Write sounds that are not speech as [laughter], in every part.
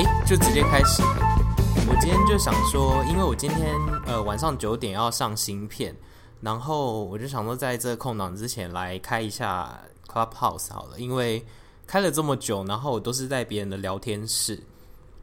诶，就直接开始。我今天就想说，因为我今天呃晚上九点要上新片，然后我就想说，在这空档之前来开一下 Clubhouse 好了，因为开了这么久，然后我都是在别人的聊天室。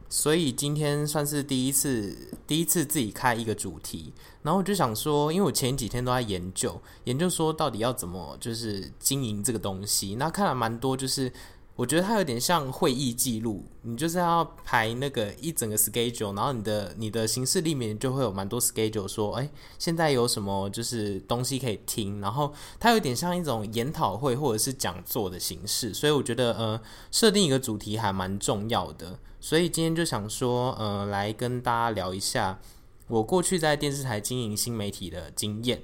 所以今天算是第一次，第一次自己开一个主题，然后我就想说，因为我前几天都在研究，研究说到底要怎么就是经营这个东西，那看了蛮多就是。我觉得它有点像会议记录，你就是要排那个一整个 schedule，然后你的你的行事历里面就会有蛮多 schedule，说，哎，现在有什么就是东西可以听，然后它有点像一种研讨会或者是讲座的形式，所以我觉得呃，设定一个主题还蛮重要的，所以今天就想说，呃，来跟大家聊一下我过去在电视台经营新媒体的经验。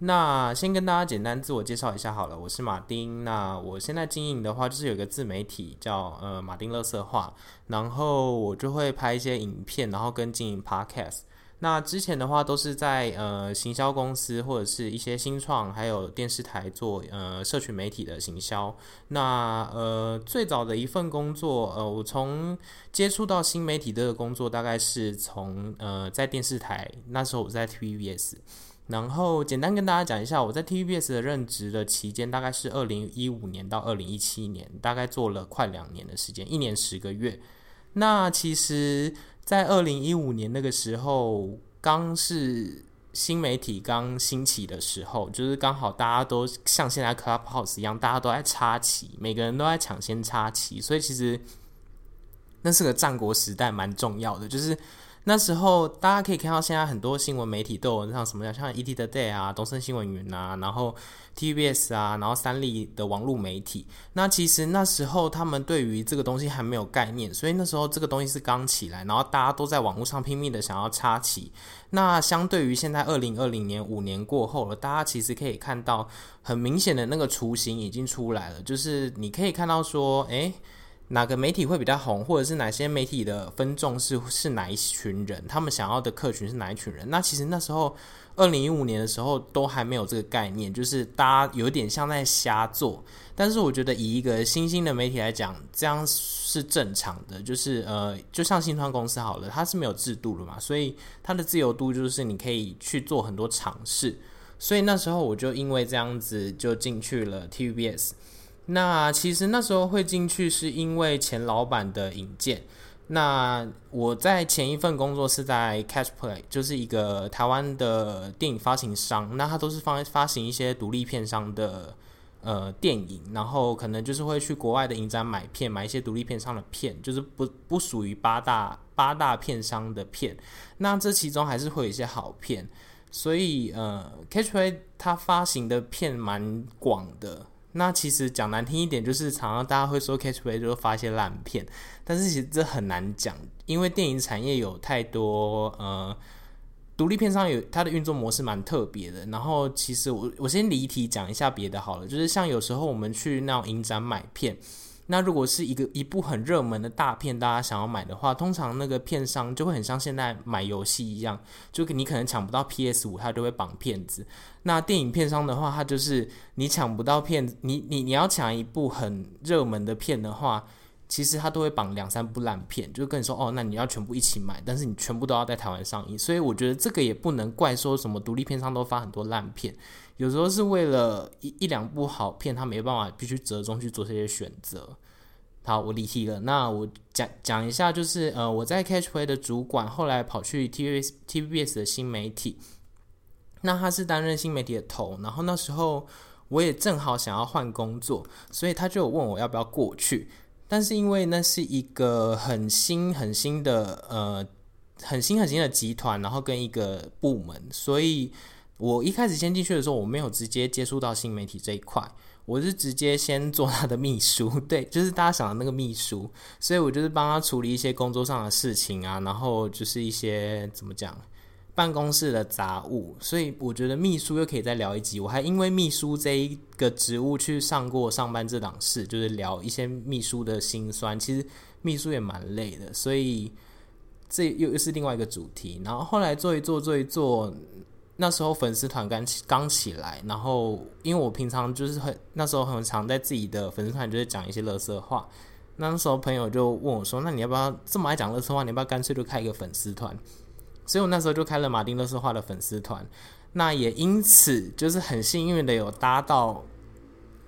那先跟大家简单自我介绍一下好了，我是马丁。那我现在经营的话，就是有一个自媒体叫呃马丁乐色话，然后我就会拍一些影片，然后跟经营 Podcast。那之前的话都是在呃行销公司或者是一些新创，还有电视台做呃社群媒体的行销。那呃最早的一份工作，呃我从接触到新媒体这个工作，大概是从呃在电视台，那时候我在 TVBS。然后简单跟大家讲一下，我在 TVBS 的任职的期间大概是二零一五年到二零一七年，大概做了快两年的时间，一年十个月。那其实，在二零一五年那个时候，刚是新媒体刚兴起的时候，就是刚好大家都像现在 Clubhouse 一样，大家都在插旗，每个人都在抢先插旗，所以其实那是个战国时代，蛮重要的，就是。那时候大家可以看到，现在很多新闻媒体都有像什么像 ETtoday 啊、东森新闻云啊，然后 TVBS 啊，然后三立的网络媒体。那其实那时候他们对于这个东西还没有概念，所以那时候这个东西是刚起来，然后大家都在网络上拼命的想要插旗。那相对于现在二零二零年五年过后了，大家其实可以看到很明显的那个雏形已经出来了，就是你可以看到说，诶。哪个媒体会比较红，或者是哪些媒体的分众是是哪一群人，他们想要的客群是哪一群人？那其实那时候二零一五年的时候都还没有这个概念，就是大家有点像在瞎做。但是我觉得以一个新兴的媒体来讲，这样是正常的。就是呃，就像新创公司好了，它是没有制度的嘛，所以它的自由度就是你可以去做很多尝试。所以那时候我就因为这样子就进去了 TVBS。那其实那时候会进去是因为前老板的引荐。那我在前一份工作是在 Catch Play，就是一个台湾的电影发行商。那他都是发发行一些独立片商的呃电影，然后可能就是会去国外的影展买片，买一些独立片商的片，就是不不属于八大八大片商的片。那这其中还是会有一些好片，所以呃 Catch Play 它发行的片蛮广的。那其实讲难听一点，就是常常大家会说 Catch Play 就会发一些烂片，但是其实这很难讲，因为电影产业有太多呃独立片商有它的运作模式蛮特别的。然后其实我我先离题讲一下别的好了，就是像有时候我们去那种影展买片。那如果是一个一部很热门的大片，大家想要买的话，通常那个片商就会很像现在买游戏一样，就你可能抢不到 PS 五，它就会绑片子。那电影片商的话，它就是你抢不到片，你你你要抢一部很热门的片的话，其实它都会绑两三部烂片，就跟你说哦，那你要全部一起买，但是你全部都要在台湾上映。所以我觉得这个也不能怪说什么独立片商都发很多烂片，有时候是为了一一两部好片，他没办法必须折中去做这些选择。好，我离题了。那我讲讲一下，就是呃，我在 Catch Play 的主管后来跑去 TVBS TVBS 的新媒体，那他是担任新媒体的头。然后那时候我也正好想要换工作，所以他就问我要不要过去。但是因为那是一个很新很新的呃很新很新的集团，然后跟一个部门，所以我一开始先进去的时候，我没有直接接触到新媒体这一块。我是直接先做他的秘书，对，就是大家想的那个秘书，所以我就是帮他处理一些工作上的事情啊，然后就是一些怎么讲，办公室的杂物，所以我觉得秘书又可以再聊一集。我还因为秘书这一个职务去上过上班这档事，就是聊一些秘书的辛酸。其实秘书也蛮累的，所以这又又是另外一个主题。然后后来做一做做一做。那时候粉丝团刚刚起来，然后因为我平常就是很那时候很常在自己的粉丝团就是讲一些垃圾话，那时候朋友就问我说：“那你要不要这么爱讲乐色话？你要不要干脆就开一个粉丝团？”所以我那时候就开了马丁垃圾话的粉丝团。那也因此就是很幸运的有搭到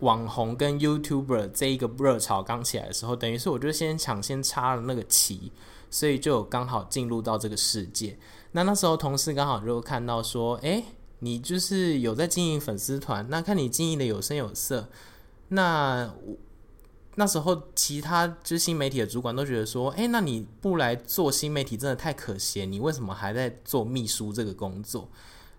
网红跟 YouTuber 这一个热潮刚起来的时候，等于是我就先抢先插了那个旗，所以就刚好进入到这个世界。那那时候同事刚好就看到说：“哎，你就是有在经营粉丝团，那看你经营的有声有色。”那我那时候其他就是新媒体的主管都觉得说：“哎，那你不来做新媒体真的太可惜，你为什么还在做秘书这个工作？”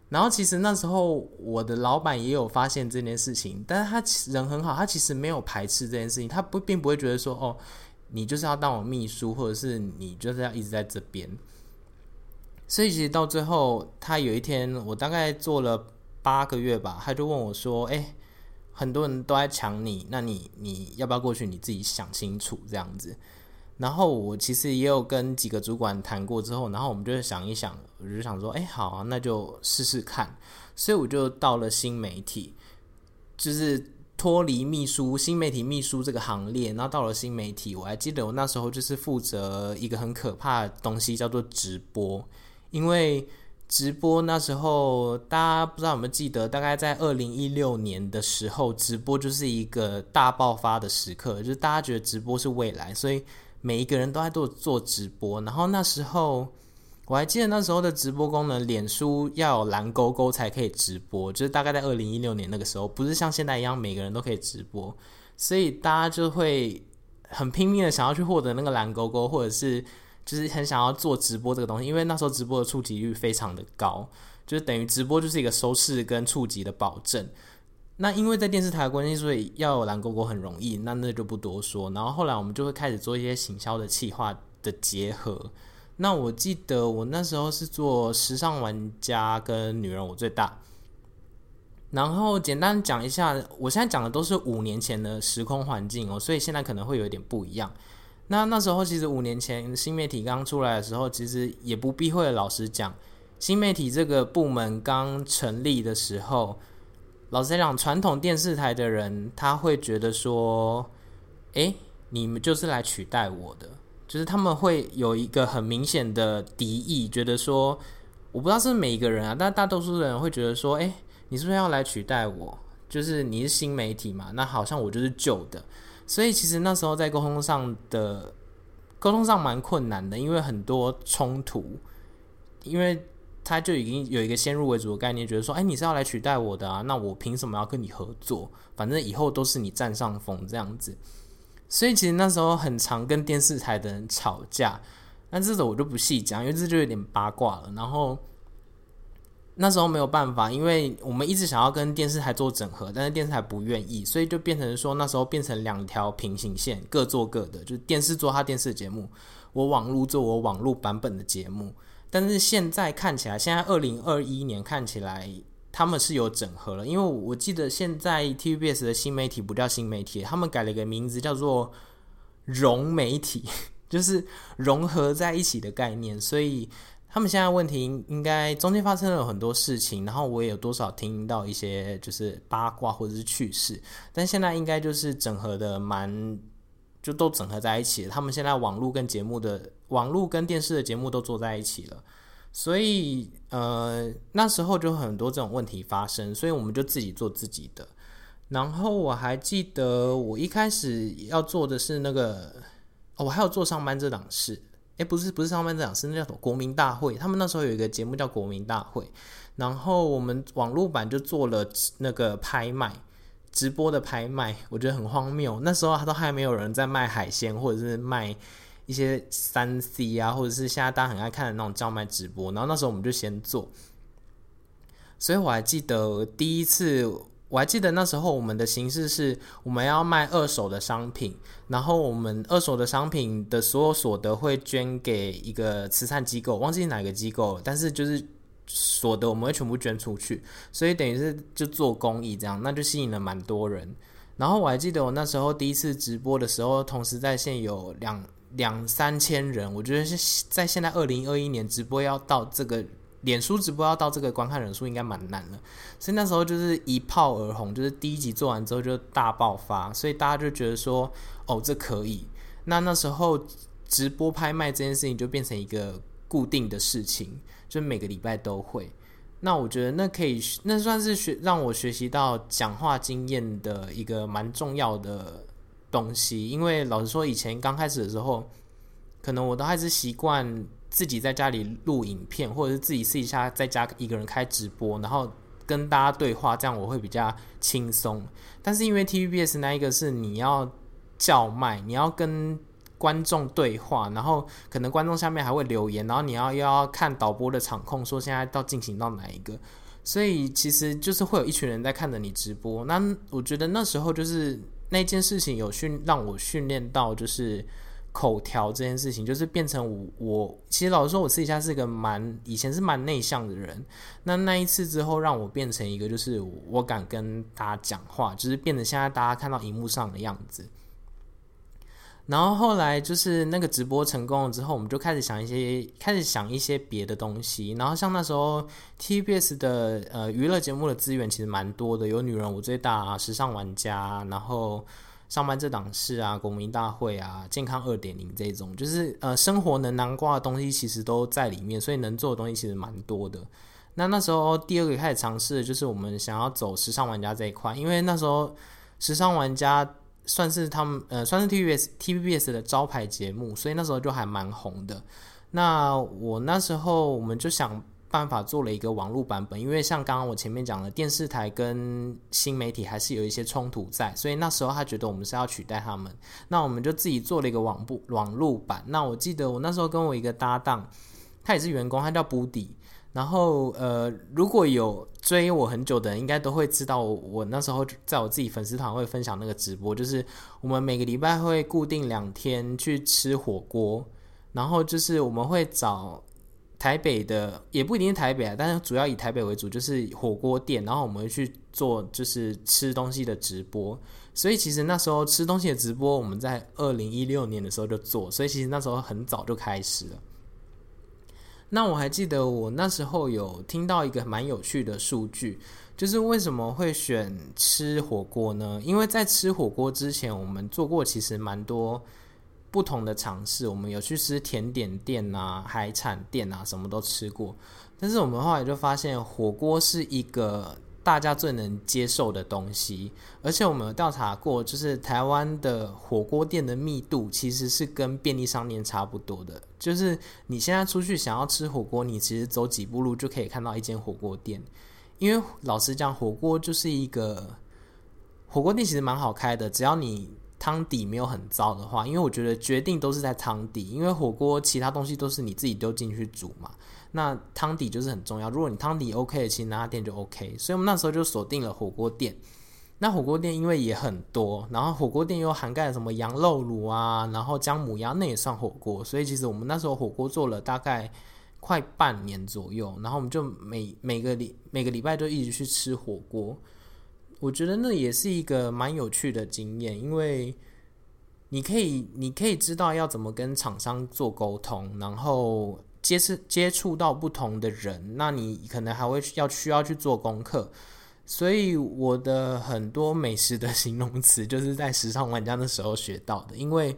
然后其实那时候我的老板也有发现这件事情，但是他人很好，他其实没有排斥这件事情，他不并不会觉得说哦，你就是要当我秘书，或者是你就是要一直在这边。所以其实到最后，他有一天我大概做了八个月吧，他就问我说：“哎，很多人都在抢你，那你你要不要过去？你自己想清楚这样子。”然后我其实也有跟几个主管谈过之后，然后我们就是想一想，我就想说，哎，好啊，那就试试看。所以我就到了新媒体，就是脱离秘书、新媒体秘书这个行列，然后到了新媒体。我还记得我那时候就是负责一个很可怕的东西，叫做直播。因为直播那时候大家不知道有没有记得，大概在二零一六年的时候，直播就是一个大爆发的时刻，就是大家觉得直播是未来，所以。每一个人都在做做直播，然后那时候我还记得那时候的直播功能，脸书要有蓝勾勾才可以直播，就是大概在二零一六年那个时候，不是像现在一样每个人都可以直播，所以大家就会很拼命的想要去获得那个蓝勾勾，或者是就是很想要做直播这个东西，因为那时候直播的触及率非常的高，就是等于直播就是一个收视跟触及的保证。那因为在电视台的关系，所以要有蓝勾勾很容易，那那就不多说。然后后来我们就会开始做一些行销的企划的结合。那我记得我那时候是做时尚玩家跟女人我最大。然后简单讲一下，我现在讲的都是五年前的时空环境哦，所以现在可能会有一点不一样。那那时候其实五年前新媒体刚出来的时候，其实也不避讳，老实讲，新媒体这个部门刚成立的时候。老实讲，传统电视台的人他会觉得说：“诶，你们就是来取代我的。”就是他们会有一个很明显的敌意，觉得说：“我不知道是每一个人啊，但大多数人会觉得说：‘诶，你是不是要来取代我？’就是你是新媒体嘛，那好像我就是旧的。所以其实那时候在沟通上的沟通上蛮困难的，因为很多冲突，因为。他就已经有一个先入为主的概念，觉得说，哎，你是要来取代我的啊？那我凭什么要跟你合作？反正以后都是你占上风这样子。所以其实那时候很常跟电视台的人吵架，那这种我就不细讲，因为这就有点八卦了。然后那时候没有办法，因为我们一直想要跟电视台做整合，但是电视台不愿意，所以就变成说那时候变成两条平行线，各做各的，就是电视做他电视节目，我网络做我网络版本的节目。但是现在看起来，现在二零二一年看起来他们是有整合了，因为我记得现在 TVBS 的新媒体不叫新媒体，他们改了一个名字叫做融媒体，[laughs] 就是融合在一起的概念。所以他们现在问题应该中间发生了很多事情，然后我也有多少听到一些就是八卦或者是趣事，但现在应该就是整合的蛮。就都整合在一起。他们现在网络跟节目的网络跟电视的节目都做在一起了，所以呃那时候就很多这种问题发生，所以我们就自己做自己的。然后我还记得我一开始要做的是那个，哦，我还有做上班这档事，诶，不是不是上班这档事，那叫什么国民大会？他们那时候有一个节目叫国民大会，然后我们网络版就做了那个拍卖。直播的拍卖，我觉得很荒谬。那时候都还没有人在卖海鲜，或者是卖一些三 C 啊，或者是现在大家很爱看的那种叫卖直播。然后那时候我们就先做，所以我还记得第一次，我还记得那时候我们的形式是我们要卖二手的商品，然后我们二手的商品的所有所得会捐给一个慈善机构，忘记哪个机构，但是就是。所得我们会全部捐出去，所以等于是就做公益这样，那就吸引了蛮多人。然后我还记得我那时候第一次直播的时候，同时在线有两两三千人。我觉得是在现在二零二一年直播要到这个脸书直播要到这个观看人数应该蛮难的，所以那时候就是一炮而红，就是第一集做完之后就大爆发，所以大家就觉得说哦，这可以。那那时候直播拍卖这件事情就变成一个固定的事情，就每个礼拜都会。那我觉得那可以，那算是学让我学习到讲话经验的一个蛮重要的东西。因为老实说，以前刚开始的时候，可能我都还是习惯自己在家里录影片，或者是自己私底下在家一个人开直播，然后跟大家对话，这样我会比较轻松。但是因为 TVBS 那一个是你要叫卖，你要跟。观众对话，然后可能观众下面还会留言，然后你要又要看导播的场控，说现在到进行到哪一个，所以其实就是会有一群人在看着你直播。那我觉得那时候就是那件事情有训让我训练到，就是口条这件事情，就是变成我我其实老实说，我私底下是一个蛮以前是蛮内向的人。那那一次之后，让我变成一个就是我敢跟大家讲话，就是变成现在大家看到荧幕上的样子。然后后来就是那个直播成功了之后，我们就开始想一些，开始想一些别的东西。然后像那时候 TBS 的呃娱乐节目的资源其实蛮多的，有《女人我最大》，《时尚玩家》，然后上班这档事啊，《国民大会》啊，《健康二点零》这种，就是呃生活能囊括的东西其实都在里面，所以能做的东西其实蛮多的。那那时候第二个开始尝试就是我们想要走时尚玩家这一块，因为那时候时尚玩家。算是他们呃，算是 TVBS TVBS 的招牌节目，所以那时候就还蛮红的。那我那时候我们就想办法做了一个网络版本，因为像刚刚我前面讲的，电视台跟新媒体还是有一些冲突在，所以那时候他觉得我们是要取代他们，那我们就自己做了一个网部网络版。那我记得我那时候跟我一个搭档，他也是员工，他叫布迪。然后，呃，如果有追我很久的人，应该都会知道我，我那时候在我自己粉丝团会分享那个直播，就是我们每个礼拜会固定两天去吃火锅，然后就是我们会找台北的，也不一定是台北啊，但是主要以台北为主，就是火锅店，然后我们会去做就是吃东西的直播。所以其实那时候吃东西的直播，我们在二零一六年的时候就做，所以其实那时候很早就开始了。那我还记得我那时候有听到一个蛮有趣的数据，就是为什么会选吃火锅呢？因为在吃火锅之前，我们做过其实蛮多不同的尝试，我们有去吃甜点店啊、海产店啊，什么都吃过。但是我们后来就发现，火锅是一个。大家最能接受的东西，而且我们有调查过，就是台湾的火锅店的密度其实是跟便利商店差不多的。就是你现在出去想要吃火锅，你其实走几步路就可以看到一间火锅店。因为老实讲，火锅就是一个火锅店，其实蛮好开的，只要你汤底没有很糟的话。因为我觉得决定都是在汤底，因为火锅其他东西都是你自己丢进去煮嘛。那汤底就是很重要，如果你汤底 OK，其实那家店就 OK。所以我们那时候就锁定了火锅店。那火锅店因为也很多，然后火锅店又涵盖了什么羊肉炉啊，然后姜母鸭那也算火锅。所以其实我们那时候火锅做了大概快半年左右，然后我们就每每个礼每个礼拜都一直去吃火锅。我觉得那也是一个蛮有趣的经验，因为你可以你可以知道要怎么跟厂商做沟通，然后。接触接触到不同的人，那你可能还会要需要去做功课，所以我的很多美食的 [laughs] 形容词就是在时尚玩家的时候学到的。因为，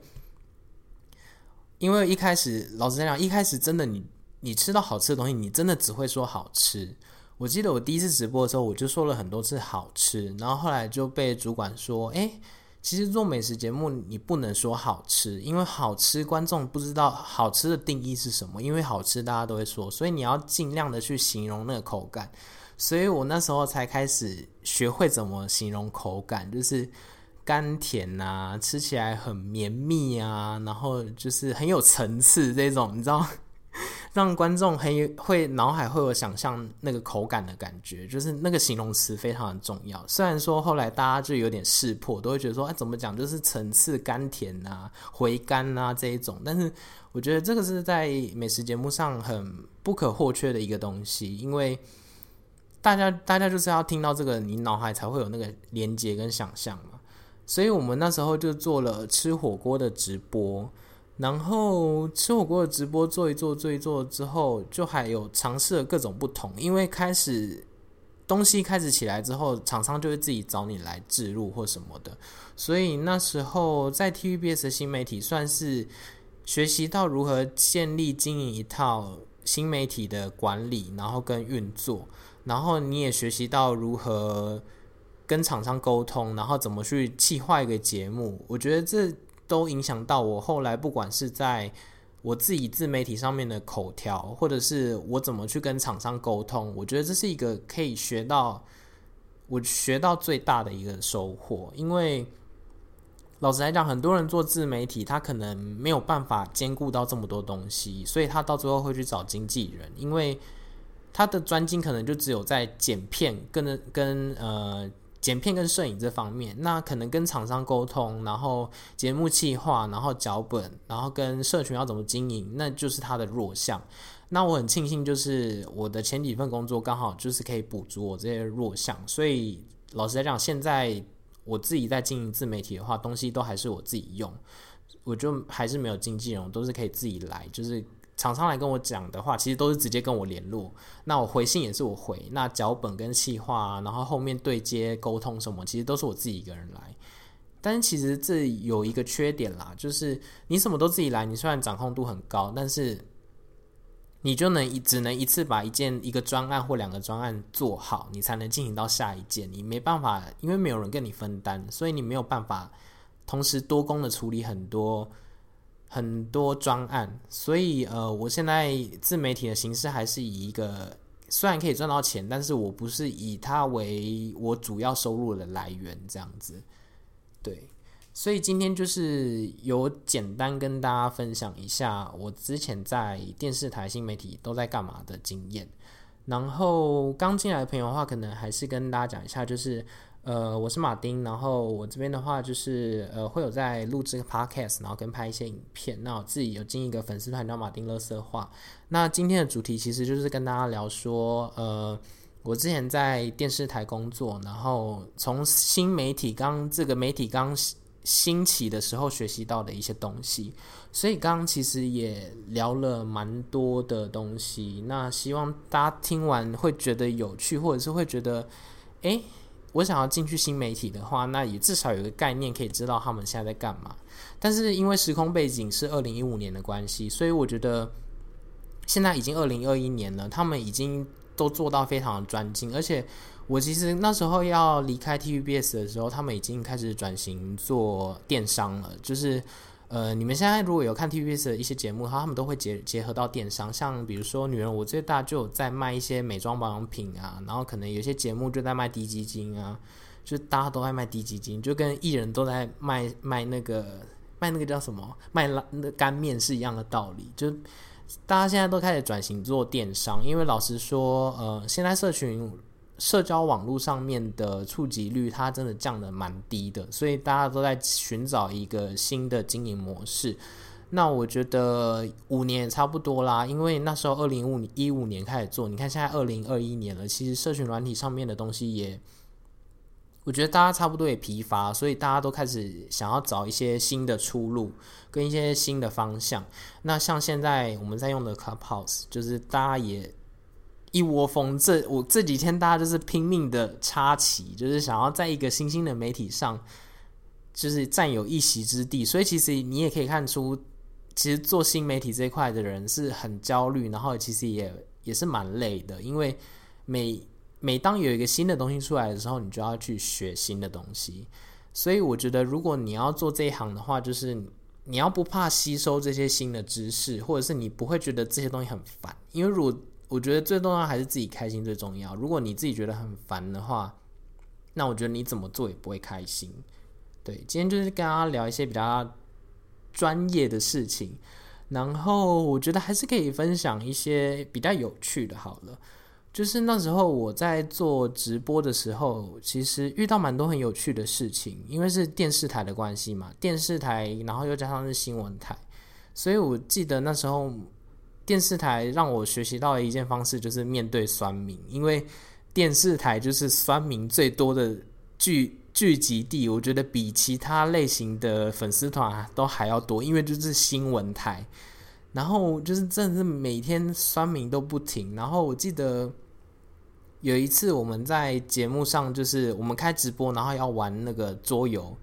因为一开始老实讲，一开始真的你你吃到好吃的东西，你真的只会说好吃。我记得我第一次直播的时候，我就说了很多次好吃，然后后来就被主管说，诶。其实做美食节目，你不能说好吃，因为好吃观众不知道好吃的定义是什么。因为好吃大家都会说，所以你要尽量的去形容那个口感。所以我那时候才开始学会怎么形容口感，就是甘甜啊，吃起来很绵密啊，然后就是很有层次这种，你知道。让观众很会脑海会有想象那个口感的感觉，就是那个形容词非常的重要。虽然说后来大家就有点识破，都会觉得说，哎，怎么讲就是层次甘甜啊、回甘啊这一种。但是我觉得这个是在美食节目上很不可或缺的一个东西，因为大家大家就是要听到这个，你脑海才会有那个连接跟想象嘛。所以我们那时候就做了吃火锅的直播。然后吃火锅的直播做一做做一做之后，就还有尝试了各种不同，因为开始东西开始起来之后，厂商就会自己找你来置入或什么的。所以那时候在 TVBS 的新媒体算是学习到如何建立经营一套新媒体的管理，然后跟运作，然后你也学习到如何跟厂商沟通，然后怎么去企划一个节目。我觉得这都影响到我后来不管是在。我自己自媒体上面的口条，或者是我怎么去跟厂商沟通，我觉得这是一个可以学到我学到最大的一个收获。因为老实来讲，很多人做自媒体，他可能没有办法兼顾到这么多东西，所以他到最后会去找经纪人，因为他的专精可能就只有在剪片跟跟呃。剪片跟摄影这方面，那可能跟厂商沟通，然后节目企划，然后脚本，然后跟社群要怎么经营，那就是他的弱项。那我很庆幸，就是我的前几份工作刚好就是可以补足我这些弱项。所以老实来讲，现在我自己在经营自媒体的话，东西都还是我自己用，我就还是没有经纪人，我都是可以自己来，就是。厂商来跟我讲的话，其实都是直接跟我联络。那我回信也是我回。那脚本跟企划，然后后面对接沟通什么，其实都是我自己一个人来。但是其实这有一个缺点啦，就是你什么都自己来，你虽然掌控度很高，但是你就能一只能一次把一件一个专案或两个专案做好，你才能进行到下一件。你没办法，因为没有人跟你分担，所以你没有办法同时多工的处理很多。很多专案，所以呃，我现在自媒体的形式还是以一个虽然可以赚到钱，但是我不是以它为我主要收入的来源这样子。对，所以今天就是有简单跟大家分享一下我之前在电视台新媒体都在干嘛的经验。然后刚进来的朋友的话，可能还是跟大家讲一下，就是。呃，我是马丁，然后我这边的话就是呃，会有在录制 podcast，然后跟拍一些影片。那我自己有经营一个粉丝团叫马丁乐色话。那今天的主题其实就是跟大家聊说，呃，我之前在电视台工作，然后从新媒体刚这个媒体刚兴起的时候学习到的一些东西。所以刚刚其实也聊了蛮多的东西。那希望大家听完会觉得有趣，或者是会觉得，诶。我想要进去新媒体的话，那也至少有个概念可以知道他们现在在干嘛。但是因为时空背景是二零一五年的关系，所以我觉得现在已经二零二一年了，他们已经都做到非常的专精。而且我其实那时候要离开 TVBS 的时候，他们已经开始转型做电商了，就是。呃，你们现在如果有看 TVBS 的一些节目，他们都会结结合到电商，像比如说《女人我最大》就有在卖一些美妆保养品啊，然后可能有些节目就在卖低基金啊，就大家都在卖低基金，就跟艺人都在卖卖那个卖那个叫什么卖拉那干面是一样的道理，就大家现在都开始转型做电商，因为老实说，呃，现在社群。社交网络上面的触及率，它真的降得蛮低的，所以大家都在寻找一个新的经营模式。那我觉得五年也差不多啦，因为那时候二零五一五年开始做，你看现在二零二一年了，其实社群软体上面的东西也，我觉得大家差不多也疲乏，所以大家都开始想要找一些新的出路跟一些新的方向。那像现在我们在用的 Clubhouse，就是大家也。一窝蜂，这我这几天大家就是拼命的插旗，就是想要在一个新兴的媒体上，就是占有一席之地。所以其实你也可以看出，其实做新媒体这一块的人是很焦虑，然后其实也也是蛮累的，因为每每当有一个新的东西出来的时候，你就要去学新的东西。所以我觉得，如果你要做这一行的话，就是你要不怕吸收这些新的知识，或者是你不会觉得这些东西很烦，因为如果我觉得最重要还是自己开心最重要。如果你自己觉得很烦的话，那我觉得你怎么做也不会开心。对，今天就是跟大家聊一些比较专业的事情，然后我觉得还是可以分享一些比较有趣的。好了，就是那时候我在做直播的时候，其实遇到蛮多很有趣的事情，因为是电视台的关系嘛，电视台，然后又加上是新闻台，所以我记得那时候。电视台让我学习到的一件方式就是面对酸民，因为电视台就是酸民最多的聚聚集地，我觉得比其他类型的粉丝团都还要多，因为就是新闻台，然后就是真的是每天酸民都不停。然后我记得有一次我们在节目上，就是我们开直播，然后要玩那个桌游。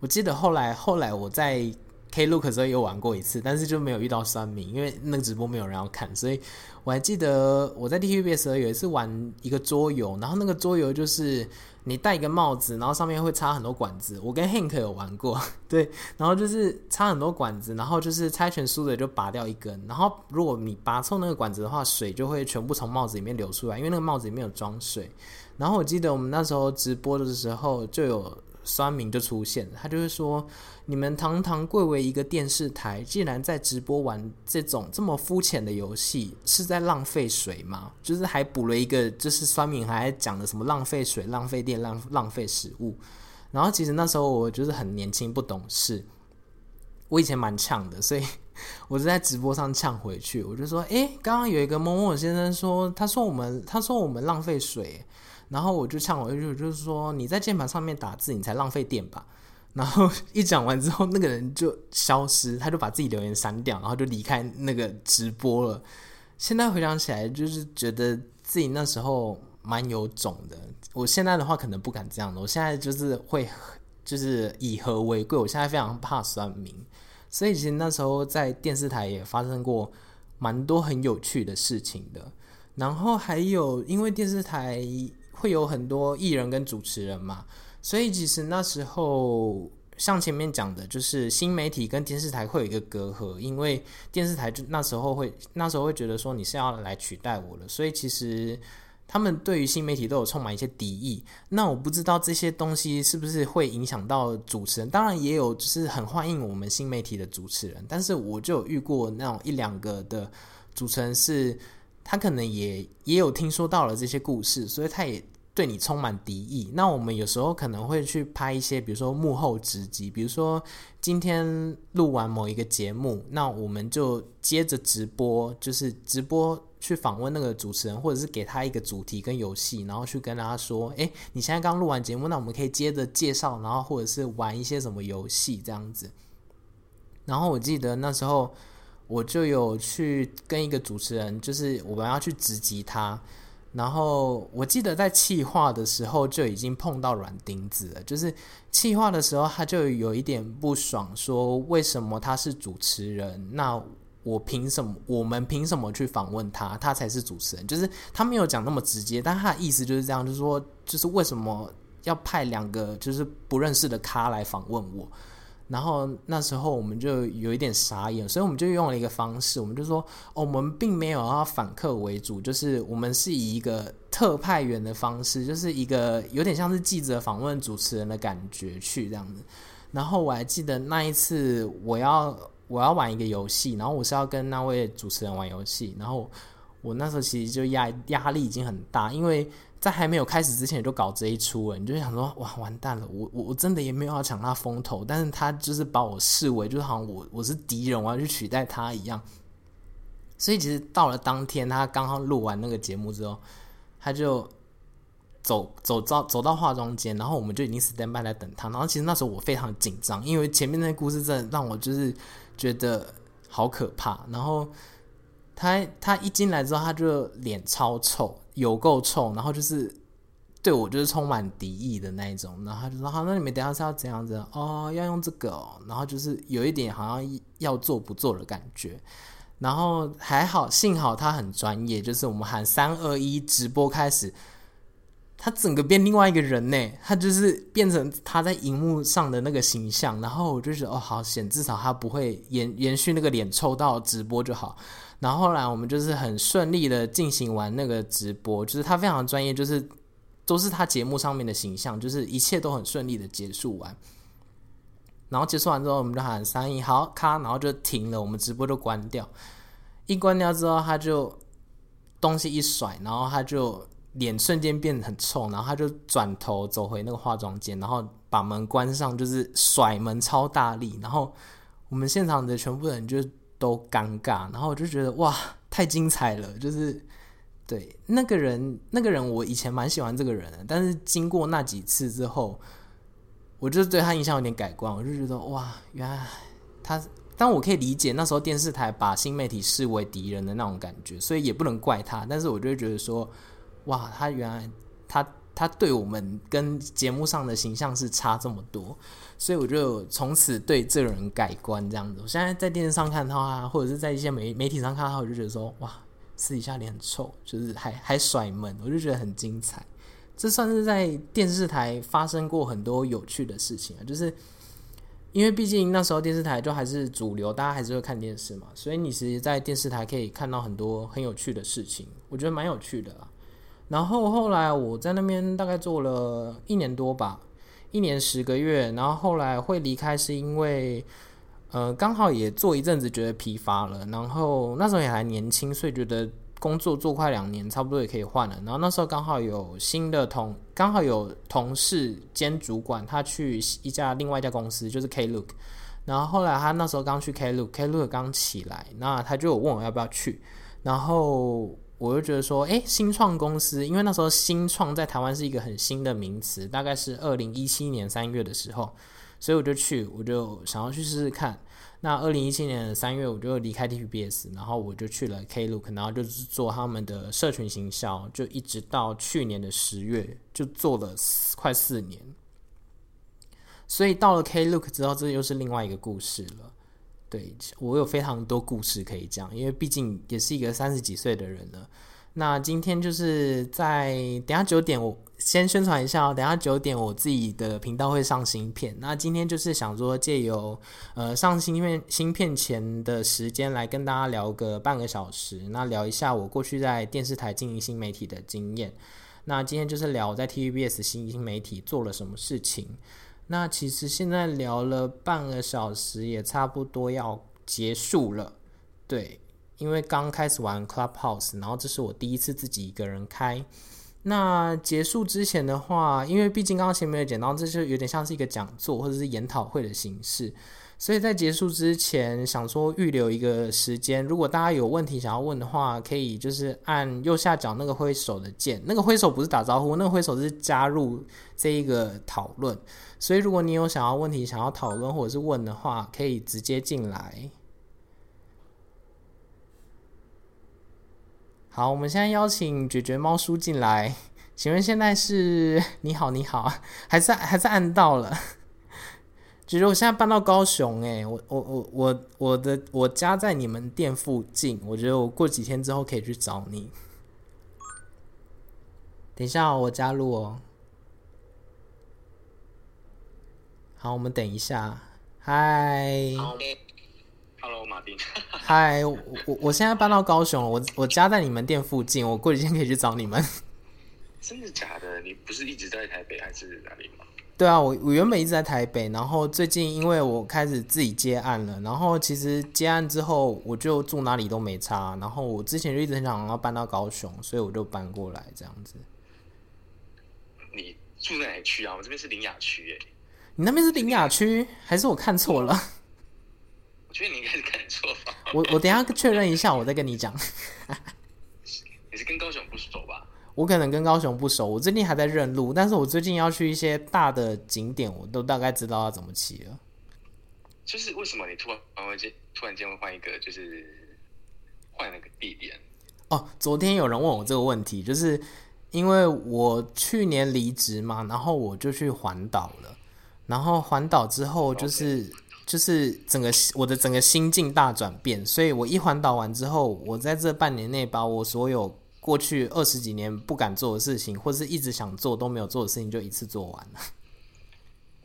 我记得后来后来我在 Klook 时候有玩过一次，但是就没有遇到酸民，因为那个直播没有人要看，所以我还记得我在 TVB 的时候有一次玩一个桌游，然后那个桌游就是。你戴一个帽子，然后上面会插很多管子。我跟 Hank 有玩过，[laughs] 对，然后就是插很多管子，然后就是猜拳输的就拔掉一根，然后如果你拔错那个管子的话，水就会全部从帽子里面流出来，因为那个帽子里面有装水。然后我记得我们那时候直播的时候就有。酸民就出现了，他就会说：“你们堂堂贵为一个电视台，竟然在直播玩这种这么肤浅的游戏，是在浪费水吗？”就是还补了一个，就是酸民还讲的什么浪费水、浪费电、浪浪费食物。然后其实那时候我就是很年轻不懂事，我以前蛮呛的，所以我就在直播上呛回去，我就说：“诶，刚刚有一个某某先生说，他说我们，他说我们浪费水。”然后我就呛回去，就是说你在键盘上面打字，你才浪费电吧。[laughs] 然后一讲完之后，那个人就消失，他就把自己留言删掉，然后就离开那个直播了。现在回想起来，就是觉得自己那时候蛮有种的。我现在的话可能不敢这样的，我现在就是会就是以和为贵。我现在非常怕酸民，所以其实那时候在电视台也发生过蛮多很有趣的事情的。然后还有因为电视台。会有很多艺人跟主持人嘛，所以其实那时候像前面讲的，就是新媒体跟电视台会有一个隔阂，因为电视台就那时候会那时候会觉得说你是要来取代我了，所以其实他们对于新媒体都有充满一些敌意。那我不知道这些东西是不是会影响到主持人，当然也有就是很欢迎我们新媒体的主持人，但是我就有遇过那种一两个的主持人是。他可能也也有听说到了这些故事，所以他也对你充满敌意。那我们有时候可能会去拍一些，比如说幕后直击，比如说今天录完某一个节目，那我们就接着直播，就是直播去访问那个主持人，或者是给他一个主题跟游戏，然后去跟他说：“诶，你现在刚录完节目，那我们可以接着介绍，然后或者是玩一些什么游戏这样子。”然后我记得那时候。我就有去跟一个主持人，就是我们要去直击他，然后我记得在企划的时候就已经碰到软钉子了，就是企划的时候他就有一点不爽，说为什么他是主持人，那我凭什么，我们凭什么去访问他，他才是主持人，就是他没有讲那么直接，但他的意思就是这样，就是说，就是为什么要派两个就是不认识的咖来访问我。然后那时候我们就有一点傻眼，所以我们就用了一个方式，我们就说，哦，我们并没有要反客为主，就是我们是以一个特派员的方式，就是一个有点像是记者访问主持人的感觉去这样子。然后我还记得那一次，我要我要玩一个游戏，然后我是要跟那位主持人玩游戏，然后我那时候其实就压压力已经很大，因为。在还没有开始之前就搞这一出了，你就想说哇，完蛋了，我我我真的也没有要抢他风头，但是他就是把我视为就是好像我我是敌人，我要去取代他一样。所以其实到了当天，他刚刚录完那个节目之后，他就走走到走到化妆间，然后我们就已经 stand by 在等他。然后其实那时候我非常紧张，因为前面那个故事真的让我就是觉得好可怕。然后他他一进来之后，他就脸超臭。有够冲，然后就是对我就是充满敌意的那一种，然后他就说好，那你们等下是要怎样子哦？要用这个，然后就是有一点好像要做不做的感觉，然后还好，幸好他很专业，就是我们喊三二一直播开始，他整个变另外一个人呢，他就是变成他在荧幕上的那个形象，然后我就觉得哦，好险，至少他不会延延续那个脸臭到直播就好。然后后来我们就是很顺利的进行完那个直播，就是他非常专业，就是都是他节目上面的形象，就是一切都很顺利的结束完。然后结束完之后，我们就喊三一好咔，然后就停了，我们直播就关掉。一关掉之后，他就东西一甩，然后他就脸瞬间变得很臭，然后他就转头走回那个化妆间，然后把门关上，就是甩门超大力，然后我们现场的全部人就。都尴尬，然后我就觉得哇，太精彩了！就是对那个人，那个人我以前蛮喜欢这个人的，但是经过那几次之后，我就对他印象有点改观。我就觉得哇，原来他，但我可以理解那时候电视台把新媒体视为敌人的那种感觉，所以也不能怪他。但是我就觉得说，哇，他原来他他对我们跟节目上的形象是差这么多，所以我就从此对这个人改观这样子。我现在在电视上看到他，或者是在一些媒媒体上看到他，我就觉得说哇，私底下脸很臭，就是还 [laughs] 还甩门，我就觉得很精彩。这算是在电视台发生过很多有趣的事情啊，就是因为毕竟那时候电视台就还是主流，大家还是会看电视嘛，所以你其实，在电视台可以看到很多很有趣的事情，我觉得蛮有趣的啦。然后后来我在那边大概做了一年多吧，一年十个月，然后后来会离开是因为，呃，刚好也做一阵子觉得疲乏了，然后那时候也还年轻，所以觉得。工作做快两年，差不多也可以换了。然后那时候刚好有新的同，刚好有同事兼主管，他去一家另外一家公司，就是 Klook。然后后来他那时候刚去 Klook，Klook 刚起来，那他就问我要不要去。然后我就觉得说，诶，新创公司，因为那时候新创在台湾是一个很新的名词，大概是二零一七年三月的时候，所以我就去，我就想要去试试看。那二零一七年的三月，我就离开 TPBS，然后我就去了 Klook，然后就是做他们的社群行销，就一直到去年的十月，就做了快四年。所以到了 Klook 之后，这又是另外一个故事了。对，我有非常多故事可以讲，因为毕竟也是一个三十几岁的人了。那今天就是在等下九点，我先宣传一下哦。等下九点，我自己的频道会上新片。那今天就是想说，借由呃上新片新片前的时间来跟大家聊个半个小时，那聊一下我过去在电视台经营新媒体的经验。那今天就是聊我在 TVBS 新新媒体做了什么事情。那其实现在聊了半个小时，也差不多要结束了。对。因为刚开始玩 Clubhouse，然后这是我第一次自己一个人开。那结束之前的话，因为毕竟刚刚前面有讲到，这就有点像是一个讲座或者是研讨会的形式，所以在结束之前想说预留一个时间，如果大家有问题想要问的话，可以就是按右下角那个挥手的键，那个挥手不是打招呼，那个挥手是加入这一个讨论。所以如果你有想要问题想要讨论或者是问的话，可以直接进来。好，我们现在邀请绝绝猫叔进来。请问现在是 [laughs] 你好你好，还是还是按到了？绝绝，我现在搬到高雄哎，我我我我我的我家在你们店附近，我觉得我过几天之后可以去找你。等一下，我加入哦。好，我们等一下。嗨。Hello，马丁。嗨，我我我现在搬到高雄，我我家在你们店附近，我过几天可以去找你们。真的假的？你不是一直在台北还是哪里吗？对啊，我我原本一直在台北，然后最近因为我开始自己接案了，然后其实接案之后我就住哪里都没差，然后我之前就一直很想要搬到高雄，所以我就搬过来这样子。你住在哪区啊？我这边是林雅区耶。你那边是林雅区，还是我看错了？[laughs] 我觉得你应该是看错吧。我我等一下确认一下，我再跟你讲。[laughs] 你是跟高雄不熟吧？我可能跟高雄不熟，我最近还在认路，但是我最近要去一些大的景点，我都大概知道要怎么骑了。就是为什么你突然会间突然间会换一个，就是换了个地点？哦，昨天有人问我这个问题，就是因为我去年离职嘛，然后我就去环岛了，然后环岛之后就是。Okay. 就是整个我的整个心境大转变，所以我一环岛完之后，我在这半年内把我所有过去二十几年不敢做的事情，或是一直想做都没有做的事情，就一次做完了。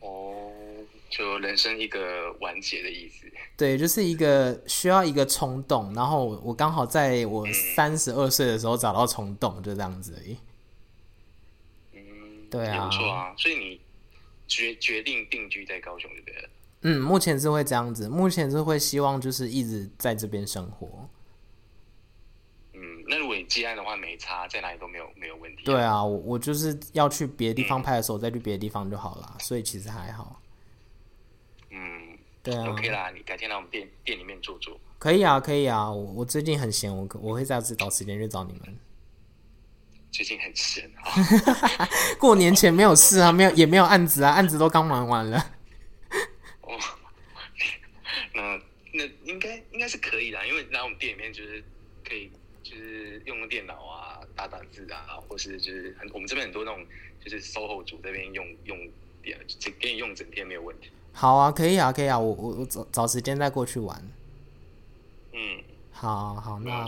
[laughs] 哦，就人生一个完结的意思。对，就是一个需要一个冲动，然后我刚好在我三十二岁的时候找到冲动，就这样子而已。嗯，对啊，不错啊，所以你决决定定居在高雄，对不对？嗯，目前是会这样子，目前是会希望就是一直在这边生活。嗯，那如果你接案的话，没差，在哪里都没有没有问题。对啊，我我就是要去别的地方拍的时候，再去别的地方就好了，所以其实还好。嗯，对啊，OK 啦，你改天来我们店店里面坐坐。可以啊，可以啊，我我最近很闲，我我会再次找时间去找你们。最近很闲啊，[laughs] 过年前没有事啊，没有也没有案子啊，案子都刚忙完了。[laughs] 哦那那应该应该是可以的，因为来我们店里面就是可以就是用电脑啊打打字啊，或是就是很我们这边很多那种就是 SOHO 族这边用用电，这给你用整天没有问题。好啊，可以啊，可以啊，我我我找找时间再过去玩。嗯，好好，那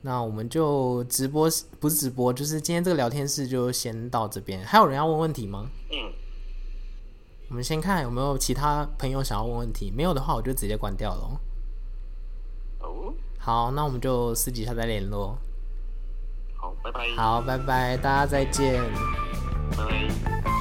那我们就直播不是直播，就是今天这个聊天室就先到这边。还有人要问问题吗？嗯，我们先看有没有其他朋友想要问问题，没有的话我就直接关掉了。哦，好，那我们就私底下再联络。好，拜拜。好，拜拜，大家再见。拜拜。